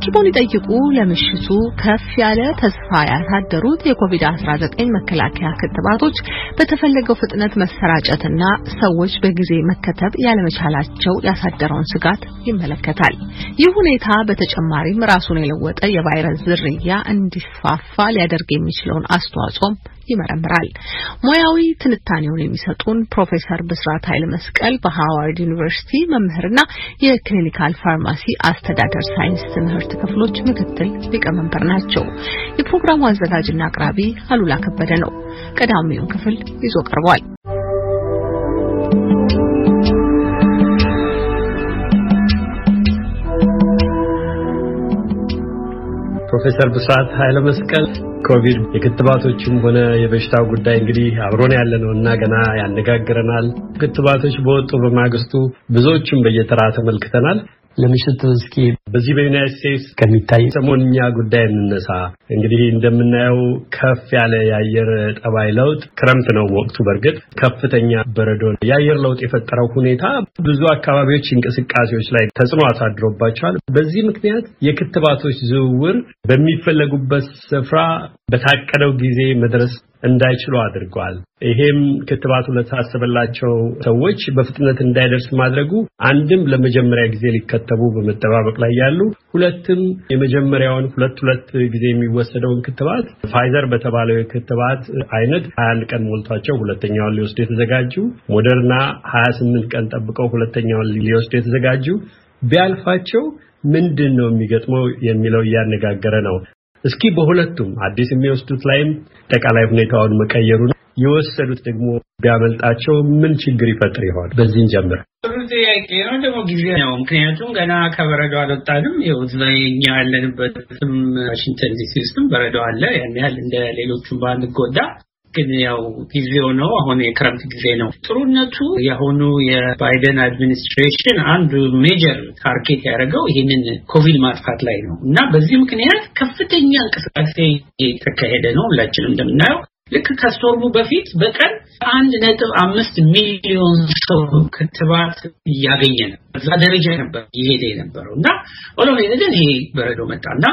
ሐኪሙን ይጠይቁ ለምሽቱ ከፍ ያለ ተስፋ ያሳደሩት የኮቪድ-19 መከላከያ ክትባቶች በተፈለገው ፍጥነት መሰራጨትና ሰዎች በጊዜ መከተብ ያለመቻላቸው ያሳደረውን ስጋት ይመለከታል። ይህ ሁኔታ በተጨማሪም ራሱን የለወጠ የቫይረስ ዝርያ እንዲስፋፋ ሊያደርግ የሚችለውን አስተዋጽኦም ይመረምራል። ሙያዊ ትንታኔውን የሚሰጡን ፕሮፌሰር ብስራት ኃይለ መስቀል በሃዋርድ ዩኒቨርሲቲ መምህርና የ clinical pharmacy አስተዳደር ሳይንስ ትምህርት ክፍሎች ምክትል ሊቀመንበር ናቸው። የፕሮግራሙ አዘጋጅና አቅራቢ አሉላ ከበደ ነው። ቀዳሚውን ክፍል ይዞ ቀርቧል። ፕሮፌሰር ብስራት ኃይለ መስቀል ኮቪድ የክትባቶችም ሆነ የበሽታው ጉዳይ እንግዲህ አብሮን ያለ ነው እና ገና ያነጋግረናል። ክትባቶች በወጡ በማግስቱ ብዙዎችም በየተራ ተመልክተናል። ለምሽቱ እስኪ በዚህ በዩናይት ስቴትስ ከሚታይ ሰሞንኛ ጉዳይ እንነሳ። እንግዲህ እንደምናየው ከፍ ያለ የአየር ጠባይ ለውጥ፣ ክረምት ነው ወቅቱ። በእርግጥ ከፍተኛ በረዶ፣ የአየር ለውጥ የፈጠረው ሁኔታ ብዙ አካባቢዎች እንቅስቃሴዎች ላይ ተጽዕኖ አሳድሮባቸዋል። በዚህ ምክንያት የክትባቶች ዝውውር በሚፈለጉበት ስፍራ በታቀደው ጊዜ መድረስ እንዳይችሉ አድርጓል። ይሄም ክትባቱ ለታሰበላቸው ሰዎች በፍጥነት እንዳይደርስ ማድረጉ አንድም ለመጀመሪያ ጊዜ ሊከተቡ በመጠባበቅ ላይ ያሉ፣ ሁለትም የመጀመሪያውን ሁለት ሁለት ጊዜ የሚወሰደውን ክትባት ፋይዘር በተባለው የክትባት አይነት 21 ቀን ሞልቷቸው ሁለተኛውን ሊወስዱ የተዘጋጁ፣ ሞደርና 28 ቀን ጠብቀው ሁለተኛውን ሊወስዱ የተዘጋጁ ቢያልፋቸው ምንድን ነው የሚገጥመው የሚለው እያነጋገረ ነው። እስኪ በሁለቱም አዲስ የሚወስዱት ላይም አጠቃላይ ሁኔታውን መቀየሩ የወሰዱት ደግሞ ቢያመልጣቸው ምን ችግር ይፈጥር ይሆን? በዚህን ጀምር። ጥሩ ጥያቄ ነው። ደግሞ ጊዜ ነው። ምክንያቱም ገና ከበረዶ አልወጣንም። ይኸው እኛ ያለንበትም ዋሽንግተን ዲሲ ውስጥም በረዶ አለ። ያን ያህል እንደ ሌሎቹም ባንጎዳ ግን ያው ጊዜው ነው። አሁን የክረምት ጊዜ ነው። ጥሩነቱ የአሁኑ የባይደን administration አንዱ major target ያደረገው ይህንን ኮቪድ ማጥፋት ላይ ነው እና በዚህ ምክንያት ከፍተኛ እንቅስቃሴ የተካሄደ ነው። ሁላችንም እንደምናየው ልክ ከ storm ኡ በፊት በቀን አንድ ነጥብ አምስት ሚሊዮን ሰው ክትባት እያገኘ ነው። እዛ ደረጃ ነበር እየሄደ የነበረው እና ኦሎሜ ግን ይሄ በረዶ መጣና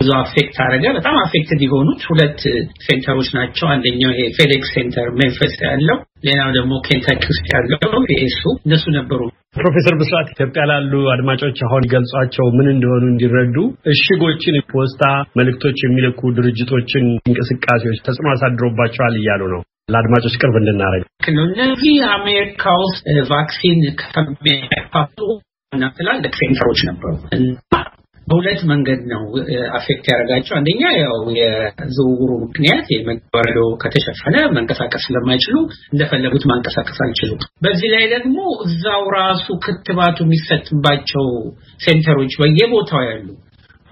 ብዙ affect አደረገ። በጣም affected የሆኑት ሁለት center ኦች ናቸው። አንደኛው ይሄ FedEx center ሜምፊስ ያለው፣ ሌላው ደግሞ ኬንታኪ ውስጥ ያለው UPS ኡ እነሱ ነበሩ። ፕሮፌሰር ብስራት ኢትዮጵያ ላሉ አድማጮች አሁን ገልጿቸው ምን እንደሆኑ እንዲረዱ እሽጎችን፣ ፖስታ መልእክቶች የሚልኩ ድርጅቶችን እንቅስቃሴዎች ተጽዕኖ አሳድሮባቸዋል እያሉ ነው። ለአድማጮች ቅርብ እንድናደርግ እነዚህ አሜሪካ ውስጥ vaccine ከሚያፋፍሉ እና ትላልቅ center ኦች ነበሩ በሁለት መንገድ ነው affect ያደረጋቸው። አንደኛ ያው የዝውውሩ ምክንያት የበረዶ ከተሸፈነ መንቀሳቀስ ስለማይችሉ እንደፈለጉት ማንቀሳቀስ አልችሉም። በዚህ ላይ ደግሞ እዛው ራሱ ክትባቱ የሚሰጥባቸው center ኦች በየቦታው ያሉ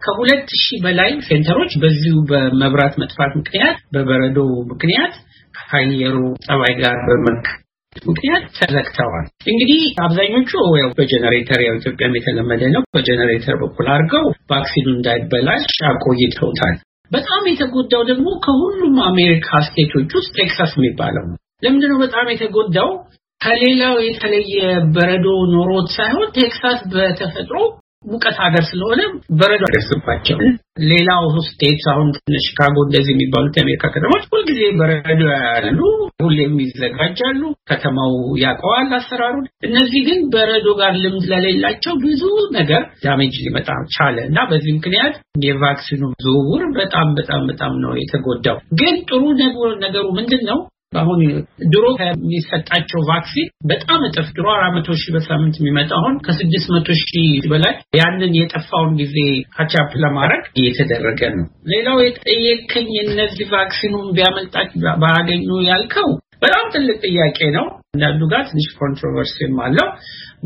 ከሁለት ሺህ በላይ center ኦች በዚሁ በመብራት መጥፋት ምክንያት በበረዶ ምክንያት ከአየሩ ጠባይ ጋር ምክንያት ተዘግተዋል። እንግዲህ አብዛኞቹ በጀነሬተር ያው ኢትዮጵያም የተለመደ ነው። በጀነሬተር በኩል አድርገው vaccine ኡ እንዳይበላሽ አቆይተውታል። በጣም የተጎዳው ደግሞ ከሁሉም አሜሪካ state ኦች ውስጥ ቴክሳስ የሚባለው ነው። ለምንድነው በጣም የተጎዳው? ከሌላው የተለየ በረዶ ኖሮት ሳይሆን ቴክሳስ በተፈጥሮ ሙቀት ሀገር ስለሆነ በረዶ አይደርስባቸው። ሌላው states አሁን ሺካጎ እንደዚህ የሚባሉት የአሜሪካ ከተሞች ሁልጊዜ በረዶ ያሉ፣ ሁሌም ይዘጋጃሉ። ከተማው ያውቀዋል አሰራሩን። እነዚህ ግን በረዶ ጋር ልምድ ለሌላቸው ብዙ ነገር damage ሊመጣ ቻለ እና በዚህ ምክንያት የ vaccine ኡ ዝውውር በጣም በጣም በጣም ነው የተጎዳው። ግን ጥሩ ነገሩ ምንድን ነው? አሁን ድሮ ከሚሰጣቸው vaccine በጣም እጥፍ ድሮ አራት መቶ ሺህ በሳምንት የሚመጣ አሁን ከስድስት መቶ ሺህ በላይ ያንን የጠፋውን ጊዜ catch up ለማድረግ እየተደረገ ነው። ሌላው የጠየቀኝ እነዚህ vaccine ኡን ቢያመልጣቸው ባያገኙ ያልከው በጣም ትልቅ ጥያቄ ነው። አንዳንዱ ጋር ትንሽ controversy ም አለው።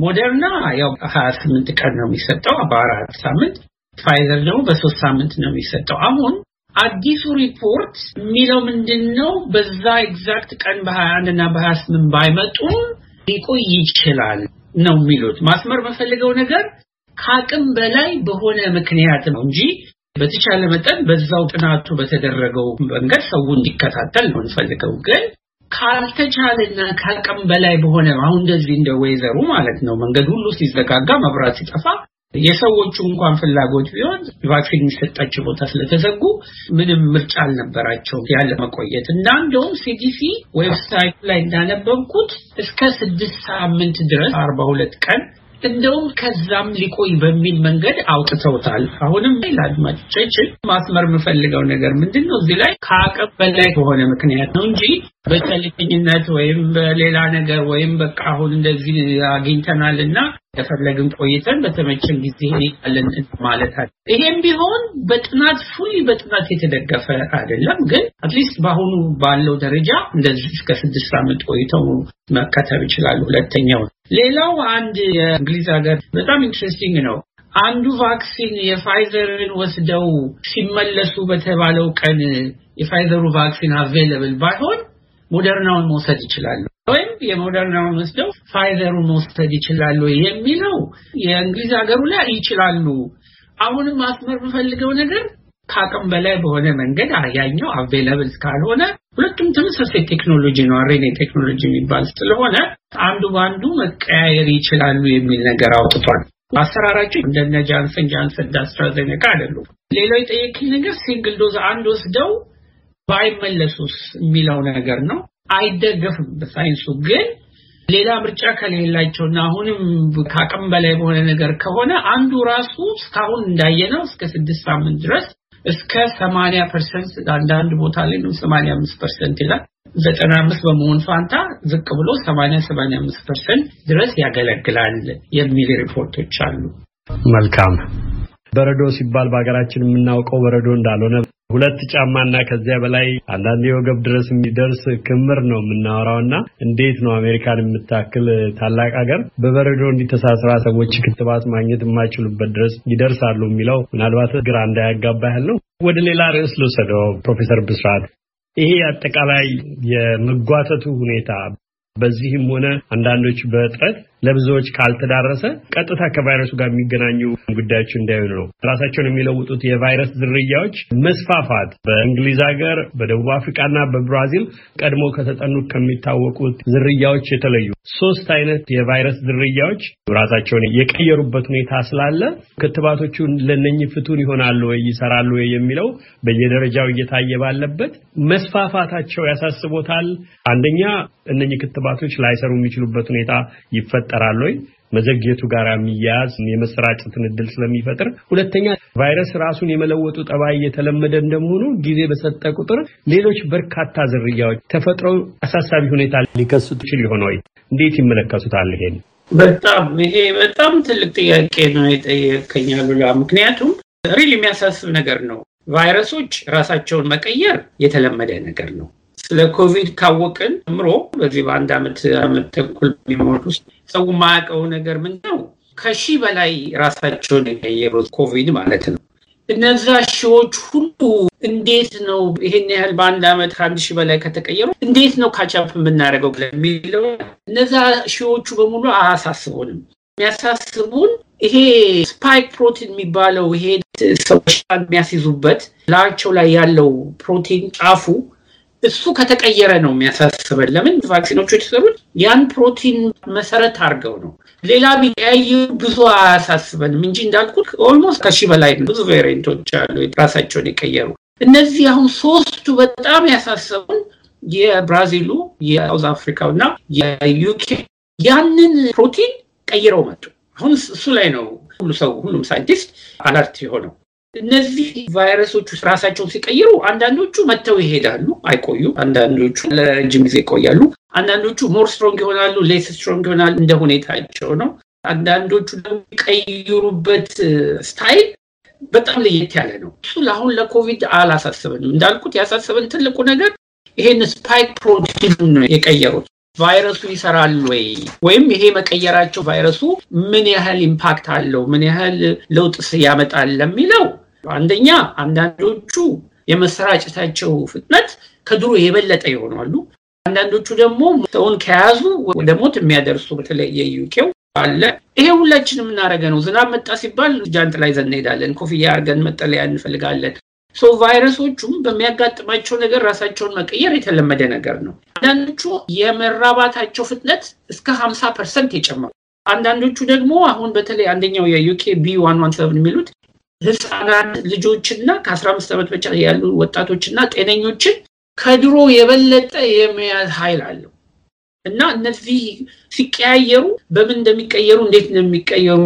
ሞደርና ያው ሀያ ስምንት ቀን ነው የሚሰጠው በአራት ሳምንት፣ ፋይዘር ደግሞ በሶስት ሳምንት ነው የሚሰጠው አሁን አዲሱ ሪፖርት የሚለው ምንድን ነው? በዛ exact ቀን በሀያ አንድ እና በሀያ ስምንት ባይመጡም ሊቆይ ይችላል ነው የሚሉት። ማስመር ምፈልገው ነገር ከአቅም በላይ በሆነ ምክንያት ነው እንጂ በተቻለ መጠን በዛው ጥናቱ በተደረገው መንገድ ሰው እንዲከታተል ነው ምንፈልገው። ግን ካልተቻለና ከአቅም በላይ በሆነ አሁን እንደዚህ እንደ ወይዘሩ ማለት ነው መንገድ ሁሉ ሲዘጋጋ መብራት ሲጠፋ የሰዎቹ እንኳን ፍላጎት ቢሆን vaccine የሚሰጣቸው ቦታ ስለተዘጉ ምንም ምርጫ አልነበራቸውም ያለ መቆየት። እና እንደውም CDC website ላይ እንዳነበብኩት እስከ ስድስት ሳምንት ድረስ አርባ ሁለት ቀን እንደውም ከዛም ሊቆይ በሚል መንገድ አውጥተውታል። አሁንም ለአድማጮቻችን ማስመር የምፈልገው ነገር ምንድን ነው እዚህ ላይ ከአቅም በላይ በሆነ ምክንያት ነው እንጂ በቸልተኝነት ወይም በሌላ ነገር ወይም በቃ አሁን እንደዚህ አግኝተናል እና የፈለግን ቆይተን በተመቸን ጊዜ ያለን ማለት አለ። ይሄም ቢሆን በጥናት fully በጥናት የተደገፈ አይደለም። ግን at least በአሁኑ ባለው ደረጃ እንደዚህ እስከ ስድስት ሳምንት ቆይተው መከተብ ይችላሉ። ሁለተኛው ሌላው አንድ የእንግሊዝ ሀገር በጣም interesting ነው። አንዱ vaccine የፋይዘርን ወስደው ሲመለሱ በተባለው ቀን የፋይዘሩ vaccine available ባይሆን ሞደርናውን መውሰድ ይችላሉ ወይም የሞደርናውን ወስደው ፋይዘሩን መውሰድ ይችላሉ የሚለው የእንግሊዝ ሀገሩ ላይ ይችላሉ። አሁንም ማስመር የምፈልገው ነገር ከአቅም በላይ በሆነ መንገድ ያኛው available ካልሆነ ሁለቱም ተመሳሳይ ቴክኖሎጂ ነው፣ mRNA technology የሚባል ስለሆነ አንዱ በአንዱ መቀያየር ይችላሉ የሚል ነገር አውጥቷል። አሰራራቸው እንደነ ጃንሰን ጃንሰን አስትራዜኔካ አይደሉም። ሌላው የጠየቅኝ ነገር single dose አንድ ወስደው ባይመለሱስ የሚለው ነገር ነው። አይደገፍም በሳይንሱ ግን ሌላ ምርጫ ከሌላቸውና አሁንም ከአቅም በላይ በሆነ ነገር ከሆነ አንዱ ራሱ እስካሁን እንዳየነው እስከ ስድስት ሳምንት ድረስ እስከ ሰማንያ percent አንዳንድ ቦታ ላይ ነው ሰማንያ አምስት percent ይላል ዘጠና አምስት በመሆን ፋንታ ዝቅ ብሎ ሰማንያ ሰማንያ አምስት percent ድረስ ያገለግላል የሚል ሪፖርቶች አሉ። መልካም በረዶ ሲባል በሀገራችን የምናውቀው በረዶ እንዳልሆነ ሁለት ጫማና ከዚያ በላይ አንዳንድ የወገብ ድረስ የሚደርስ ክምር ነው የምናወራውና እንዴት ነው አሜሪካን የምታክል ታላቅ ሀገር በበረዶ እንዲተሳስራ ሰዎች ክትባት ማግኘት የማይችሉበት ድረስ ይደርሳሉ የሚለው ምናልባት ግራ እንዳያጋባ ያህል ነው። ወደ ሌላ ርዕስ ልውሰደው ፕሮፌሰር ብስራት ይሄ አጠቃላይ የመጓተቱ ሁኔታ በዚህም ሆነ አንዳንዶች በጥረት ለብዙዎች ካልተዳረሰ ቀጥታ ከቫይረሱ ጋር የሚገናኙ ጉዳዮች እንዳይሆኑ ነው። ራሳቸውን የሚለውጡት የቫይረስ ዝርያዎች መስፋፋት በእንግሊዝ ሀገር፣ በደቡብ አፍሪካና በብራዚል ቀድሞ ከተጠኑት ከሚታወቁት ዝርያዎች የተለዩ ሶስት አይነት የቫይረስ ዝርያዎች ራሳቸውን የቀየሩበት ሁኔታ ስላለ ክትባቶቹ ለነኚህ ፍቱን ይሆናሉ ወይ ይሰራሉ ወይ የሚለው በየደረጃው እየታየ ባለበት መስፋፋታቸው ያሳስቦታል። አንደኛ እነኚህ ክትባቶች ላይሰሩ የሚችሉበት ሁኔታ ይፈጠራል ወይ? መዘግየቱ ጋር የሚያያዝ የመሰራጨትን እድል ስለሚፈጥር፣ ሁለተኛ ቫይረስ ራሱን የመለወጡ ጠባይ እየተለመደ እንደመሆኑ ጊዜ በሰጠ ቁጥር ሌሎች በርካታ ዝርያዎች ተፈጥረው አሳሳቢ ሁኔታ ሊከሰቱ ይችል ይሆን ወይ? እንዴት ይመለከቱታል ይሄን? በጣም ይሄ በጣም ትልቅ ጥያቄ ነው የጠየቀኝ አሉላ። ምክንያቱም real የሚያሳስብ ነገር ነው። ቫይረሶች ራሳቸውን መቀየር የተለመደ ነገር ነው። ስለ ኮቪድ ካወቅን ጀምሮ በዚህ በአንድ ዓመት ዓመት ተኩል የሚሞት ውስጥ ሰው የማያውቀው ነገር ምንድነው? ከሺህ በላይ ራሳቸውን የቀየሩት ኮቪድ ማለት ነው። እነዛ ሺዎች ሁሉ እንዴት ነው ይሄን ያህል በአንድ ዓመት ከአንድ ሺህ በላይ ከተቀየሩ እንዴት ነው catch up የምናደርገው የሚለው እነዛ ሺዎቹ በሙሉ አያሳስቡንም። የሚያሳስቡን ይሄ spike protein የሚባለው ይሄ ሰዎች የሚያስይዙበት ላቸው ላይ ያለው ፕሮቲን ጫፉ እሱ ከተቀየረ ነው የሚያሳስበን። ለምን vaccine ኦቹ የተሰሩት ያን ፕሮቲን መሰረት አድርገው ነው። ሌላ ቢቀያየሩ ብዙ አያሳስበንም እንጂ እንዳልኩት almost ከሺህ በላይ ብዙ variant ኦች አሉ ራሳቸውን የቀየሩ። እነዚህ አሁን ሶስቱ በጣም ያሳሰቡን የብራዚሉ፣ የሳውዝ አፍሪካው እና የዩኬ ያንን ፕሮቲን ቀይረው መጡ። አሁን እሱ ላይ ነው ሁሉ ሰው ሁሉም ሳይንቲስት alert የሆነው። እነዚህ ቫይረሶቹ ራሳቸውን ሲቀይሩ አንዳንዶቹ መጥተው ይሄዳሉ፣ አይቆዩም። አንዳንዶቹ ለረጅም ጊዜ ይቆያሉ። አንዳንዶቹ more strong ይሆናሉ፣ less strong ይሆናሉ። እንደ ሁኔታቸው ነው። አንዳንዶቹ ደግሞ style በጣም ለየት ያለ ነው። እሱ ለአሁን ለኮቪድ አላሳስበንም። እንዳልኩት ያሳስበን ትልቁ ነገር ይሄን spike protein ነው የቀየሩት። ቫይረሱ ይሰራል ወይ ወይም ይሄ መቀየራቸው ቫይረሱ ምን ያህል impact አለው፣ ምን ያህል ለውጥስ ያመጣል ለሚለው አንደኛ አንዳንዶቹ የመሰራጨታቸው ፍጥነት ከድሮ የበለጠ ይሆናሉ። አንዳንዶቹ ደግሞ ሰውን ከያዙ ወደ ሞት የሚያደርሱ በተለይ የዩኬው አለ። ይሄ ሁላችን የምናደርገው ነው። ዝናብ መጣ ሲባል ጃንጥላ ይዘን እንሄዳለን፣ ኮፍያ አድርገን መጠለያ እንፈልጋለን። so ቫይረሶቹም በሚያጋጥማቸው ነገር ራሳቸውን መቀየር የተለመደ ነገር ነው። አንዳንዶቹ የመራባታቸው ፍጥነት እስከ ሀምሳ percent የጨመሩ አንዳንዶቹ ደግሞ አሁን በተለይ አንደኛው የዩኬ B one one seven የሚሉት ህፃናት ልጆችና ከአስራ አምስት ዓመት በታች ያሉ ወጣቶችና ጤነኞችን ከድሮ የበለጠ የመያዝ ኃይል አለው እና እነዚህ ሲቀያየሩ በምን እንደሚቀየሩ እንዴት እንደሚቀየሩ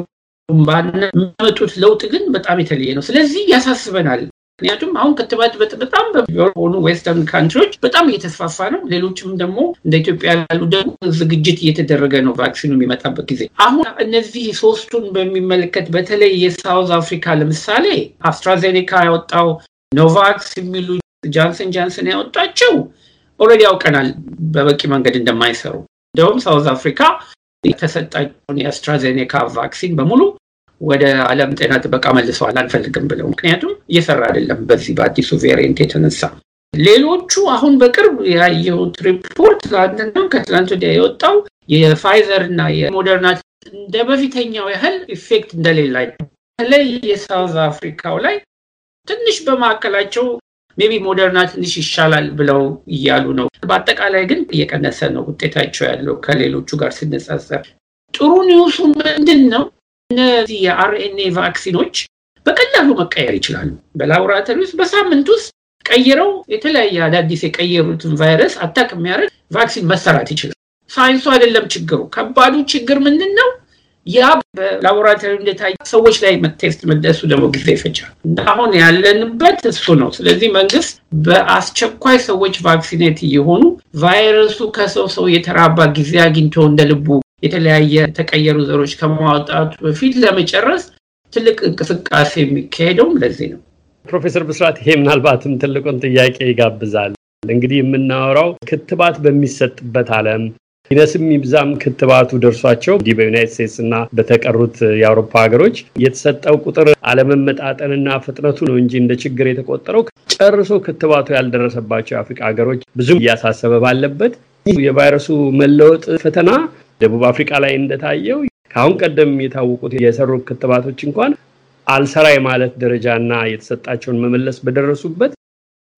የሚያመጡት ለውጥ ግን በጣም የተለየ ነው። ስለዚህ ያሳስበናል። ምክንያቱም አሁን ክትባት በጣም በሆኑ Western country ዎች በጣም እየተስፋፋ ነው። ሌሎችም ደግሞ እንደ ኢትዮጵያ ያሉ ደግሞ ዝግጅት እየተደረገ ነው vaccine ኡ የሚመጣበት ጊዜ። አሁን እነዚህ ሶስቱን በሚመለከት በተለይ የሳውዝ አፍሪካ ለምሳሌ አስትራዜኔካ ያወጣው ኖቫቫክስ የሚሉ ጃንሰን ጃንሰን ያወጣቸው already አውቀናል በበቂ መንገድ እንደማይሰሩ። እንደውም ሳውዝ አፍሪካ የተሰጣቸውን የአስትራዜኔካ vaccine በሙሉ ወደ ዓለም ጤና ጥበቃ መልሰዋል አንፈልግም ብለው። ምክንያቱም እየሰራ አይደለም በዚህ በአዲሱ variant የተነሳ። ሌሎቹ አሁን በቅርብ ያየሁት ሪፖርት ትናንትና ከትናንት ወዲያ የወጣው የፋይዘር እና የሞደርና እንደ በፊተኛው ያህል effect እንደሌለው በተለይ የሳውዝ አፍሪካው ላይ ትንሽ በማዕከላቸው maybe ሞደርና ትንሽ ይሻላል ብለው እያሉ ነው። በአጠቃላይ ግን እየቀነሰ ነው ውጤታቸው ያለው ከሌሎቹ ጋር ሲነጻጸር። ጥሩ news ኡ ምንድን ነው? እነዚህ የ RNA vaccine ኦች በቀላሉ መቀየር ይችላሉ። በላቦራቶሪ ውስጥ በሳምንት ውስጥ ቀይረው የተለያየ አዳዲስ የቀየሩትን ቫይረስ attack የሚያደርግ vaccine መሰራት ይችላል። ሳይንሱ አይደለም ችግሩ። ከባዱ ችግር ምንድን ነው? ያ በላቦራቶሪ እንደታየ ሰዎች ላይ test ማድረጉ ደግሞ ጊዜ ይፈጃል። አሁን ያለንበት እሱ ነው። ስለዚህ መንግስት በአስቸኳይ ሰዎች ቫክሲኔት እየሆኑ ቫይረሱ ከሰው ሰው የተራባ ጊዜ አግኝቶ እንደ ልቡ የተለያየ የተቀየሩ ዘሮች ከማውጣቱ በፊት ለመጨረስ ትልቅ እንቅስቃሴ የሚካሄደውም ለዚህ ነው። ፕሮፌሰር ብስራት ይሄ ምናልባትም ትልቁን ጥያቄ ይጋብዛል። እንግዲህ የምናወራው ክትባት በሚሰጥበት ዓለም ይነስም ይብዛም ክትባቱ ደርሷቸው እንዲህ በዩናይት ስቴትስ እና በተቀሩት የአውሮፓ ሀገሮች የተሰጠው ቁጥር አለመመጣጠንና ፍጥነቱ ነው እንጂ እንደ ችግር የተቆጠረው ጨርሶ ክትባቱ ያልደረሰባቸው የአፍሪካ ሀገሮች ብዙም እያሳሰበ ባለበት ይህ የቫይረሱ መለወጥ ፈተና ደቡብ አፍሪካ ላይ እንደታየው ከአሁን ቀደም የታወቁት የሰሩ ክትባቶች እንኳን አልሰራ የማለት ደረጃና የተሰጣቸውን መመለስ በደረሱበት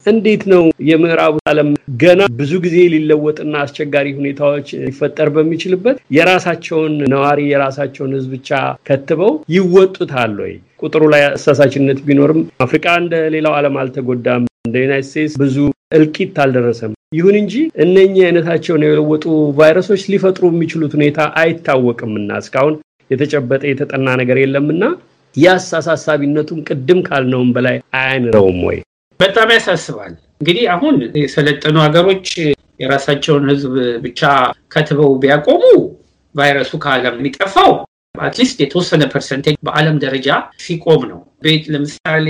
እንዴት ነው የምዕራቡ ዓለም ገና ብዙ ጊዜ ሊለወጥና አስቸጋሪ ሁኔታዎች ሊፈጠር በሚችልበት የራሳቸውን ነዋሪ የራሳቸውን ሕዝብ ብቻ ከትበው ይወጡታል ወይ? ቁጥሩ ላይ አሳሳችነት ቢኖርም አፍሪካ እንደ ሌላው ዓለም አልተጎዳም። እንደ ዩናይት ስቴትስ ብዙ እልቂት አልደረሰም። ይሁን እንጂ እነኚህ አይነታቸውን የለወጡ ቫይረሶች ሊፈጥሩ የሚችሉት ሁኔታ አይታወቅምና እስካሁን የተጨበጠ የተጠና ነገር የለምና ያስ አሳሳቢነቱን ቅድም ካልነውም በላይ አያንረውም ወይ? በጣም ያሳስባል። እንግዲህ አሁን የሰለጠኑ ሀገሮች የራሳቸውን ህዝብ ብቻ ከትበው ቢያቆሙ ቫይረሱ ከዓለም የሚጠፋው at least የተወሰነ percentage በዓለም ደረጃ ሲቆም ነው። ቤት ለምሳሌ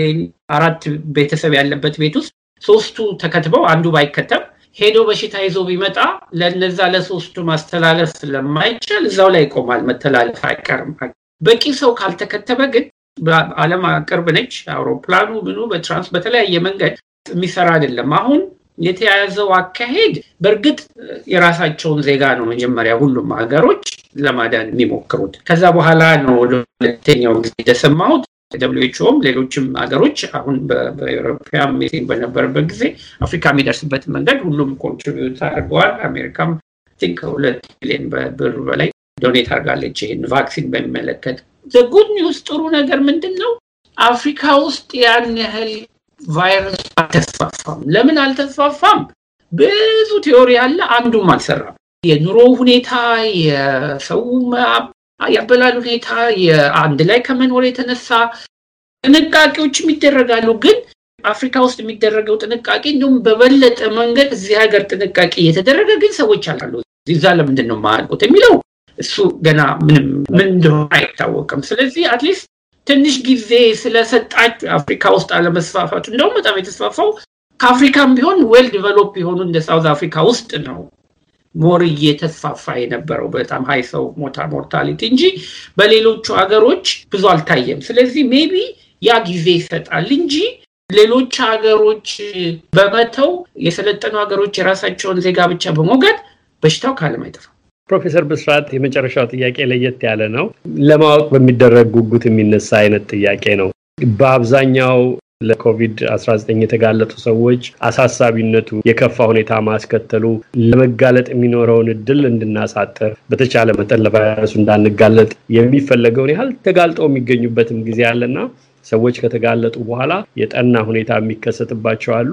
አራት ቤተሰብ ያለበት ቤት ውስጥ ሶስቱ ተከትበው አንዱ ባይከተብ ሄዶ በሽታ ይዞ ቢመጣ ለነዛ ለሶስቱ ማስተላለፍ ስለማይቻል እዛው ላይ ይቆማል። መተላለፍ አይቀርም። በቂ ሰው ካልተከተበ ግን በዓለም ቅርብ ነች። አውሮፕላኑ ምኑ በ trans በተለያየ መንገድ የሚሰራ አይደለም። አሁን የተያዘው አካሄድ በእርግጥ የራሳቸውን ዜጋ ነው መጀመሪያ ሁሉም ሀገሮች ለማዳን የሚሞክሩት። ከዛ በኋላ ነው ሁለተኛው ጊዜ እንደሰማሁት WHO ም ሌሎችም ሀገሮች አሁን በ European meeting በነበረበት ጊዜ አፍሪካ የሚደርስበት መንገድ ሁሉም contribute አድርገዋል። አሜሪካ I think ሁለት ሚሊዮን ብር በላይ donate አድርጋለች ይህን vaccine በሚመለከት good news ጥሩ ነገር ምንድን ነው? አፍሪካ ውስጥ ያን ያህል ቫይረስ አልተስፋፋም። ለምን አልተስፋፋም? ብዙ ቴዎሪ አለ፣ አንዱም አልሰራም። የኑሮ ሁኔታ፣ የሰው ያበላል ሁኔታ፣ የአንድ ላይ ከመኖር የተነሳ ጥንቃቄዎችም ይደረጋሉ። ግን አፍሪካ ውስጥ የሚደረገው ጥንቃቄ እንዲሁም በበለጠ መንገድ እዚህ ሀገር ጥንቃቄ እየተደረገ ግን ሰዎች አላሉ። እዛ ለምንድን ነው የማያልቁት የሚለው እሱ ገና ምንም ምን እንደሆነ አይታወቅም። ስለዚህ at least ትንሽ ጊዜ ስለሰጣች አፍሪካ ውስጥ አለመስፋፋቱ እንደውም በጣም የተስፋፋው ከአፍሪካም ቢሆን well develop የሆኑ እንደ ሳውዝ አፍሪካ ውስጥ ነው more እየተስፋፋ የነበረው በጣም high ሰው mortality እንጂ በሌሎቹ ሀገሮች ብዙ አልታየም። ስለዚህ maybe ያ ጊዜ ይሰጣል እንጂ ሌሎች ሀገሮች በመተው የሰለጠኑ ሀገሮች የራሳቸውን ዜጋ ብቻ በሞገድ በሽታው ከዓለም አይጠፋም። ፕሮፌሰር ብስራት የመጨረሻው ጥያቄ ለየት ያለ ነው። ለማወቅ በሚደረግ ጉጉት የሚነሳ አይነት ጥያቄ ነው። በአብዛኛው ለኮቪድ-19 የተጋለጡ ሰዎች አሳሳቢነቱ የከፋ ሁኔታ ማስከተሉ ለመጋለጥ የሚኖረውን እድል እንድናሳጥር በተቻለ መጠን ለቫይረሱ እንዳንጋለጥ የሚፈለገውን ያህል ተጋልጠው የሚገኙበትም ጊዜ አለና ሰዎች ከተጋለጡ በኋላ የጠና ሁኔታ የሚከሰትባቸው አሉ።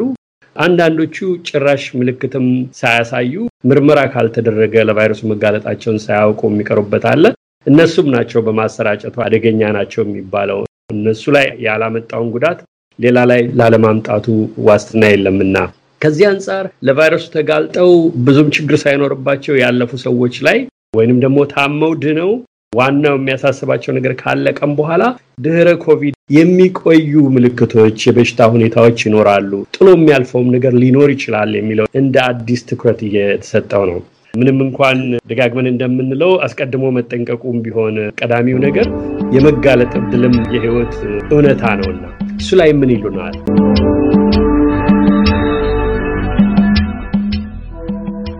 አንዳንዶቹ ጭራሽ ምልክትም ሳያሳዩ ምርመራ ካልተደረገ ለቫይረሱ መጋለጣቸውን ሳያውቁ የሚቀሩበት አለ። እነሱም ናቸው በማሰራጨቱ አደገኛ ናቸው የሚባለው። እነሱ ላይ ያላመጣውን ጉዳት ሌላ ላይ ላለማምጣቱ ዋስትና የለምና። ከዚህ አንጻር ለቫይረሱ ተጋልጠው ብዙም ችግር ሳይኖርባቸው ያለፉ ሰዎች ላይ ወይንም ደግሞ ታመው ድነው ዋናው የሚያሳስባቸው ነገር ካለቀም በኋላ ድህረ ኮቪድ የሚቆዩ ምልክቶች፣ የበሽታ ሁኔታዎች ይኖራሉ፣ ጥሎ የሚያልፈውም ነገር ሊኖር ይችላል የሚለው እንደ አዲስ ትኩረት እየተሰጠው ነው። ምንም እንኳን ደጋግመን እንደምንለው አስቀድሞ መጠንቀቁም ቢሆን ቀዳሚው ነገር የመጋለጥ እድልም የህይወት እውነታ ነውና እሱ ላይ ምን ይሉናል?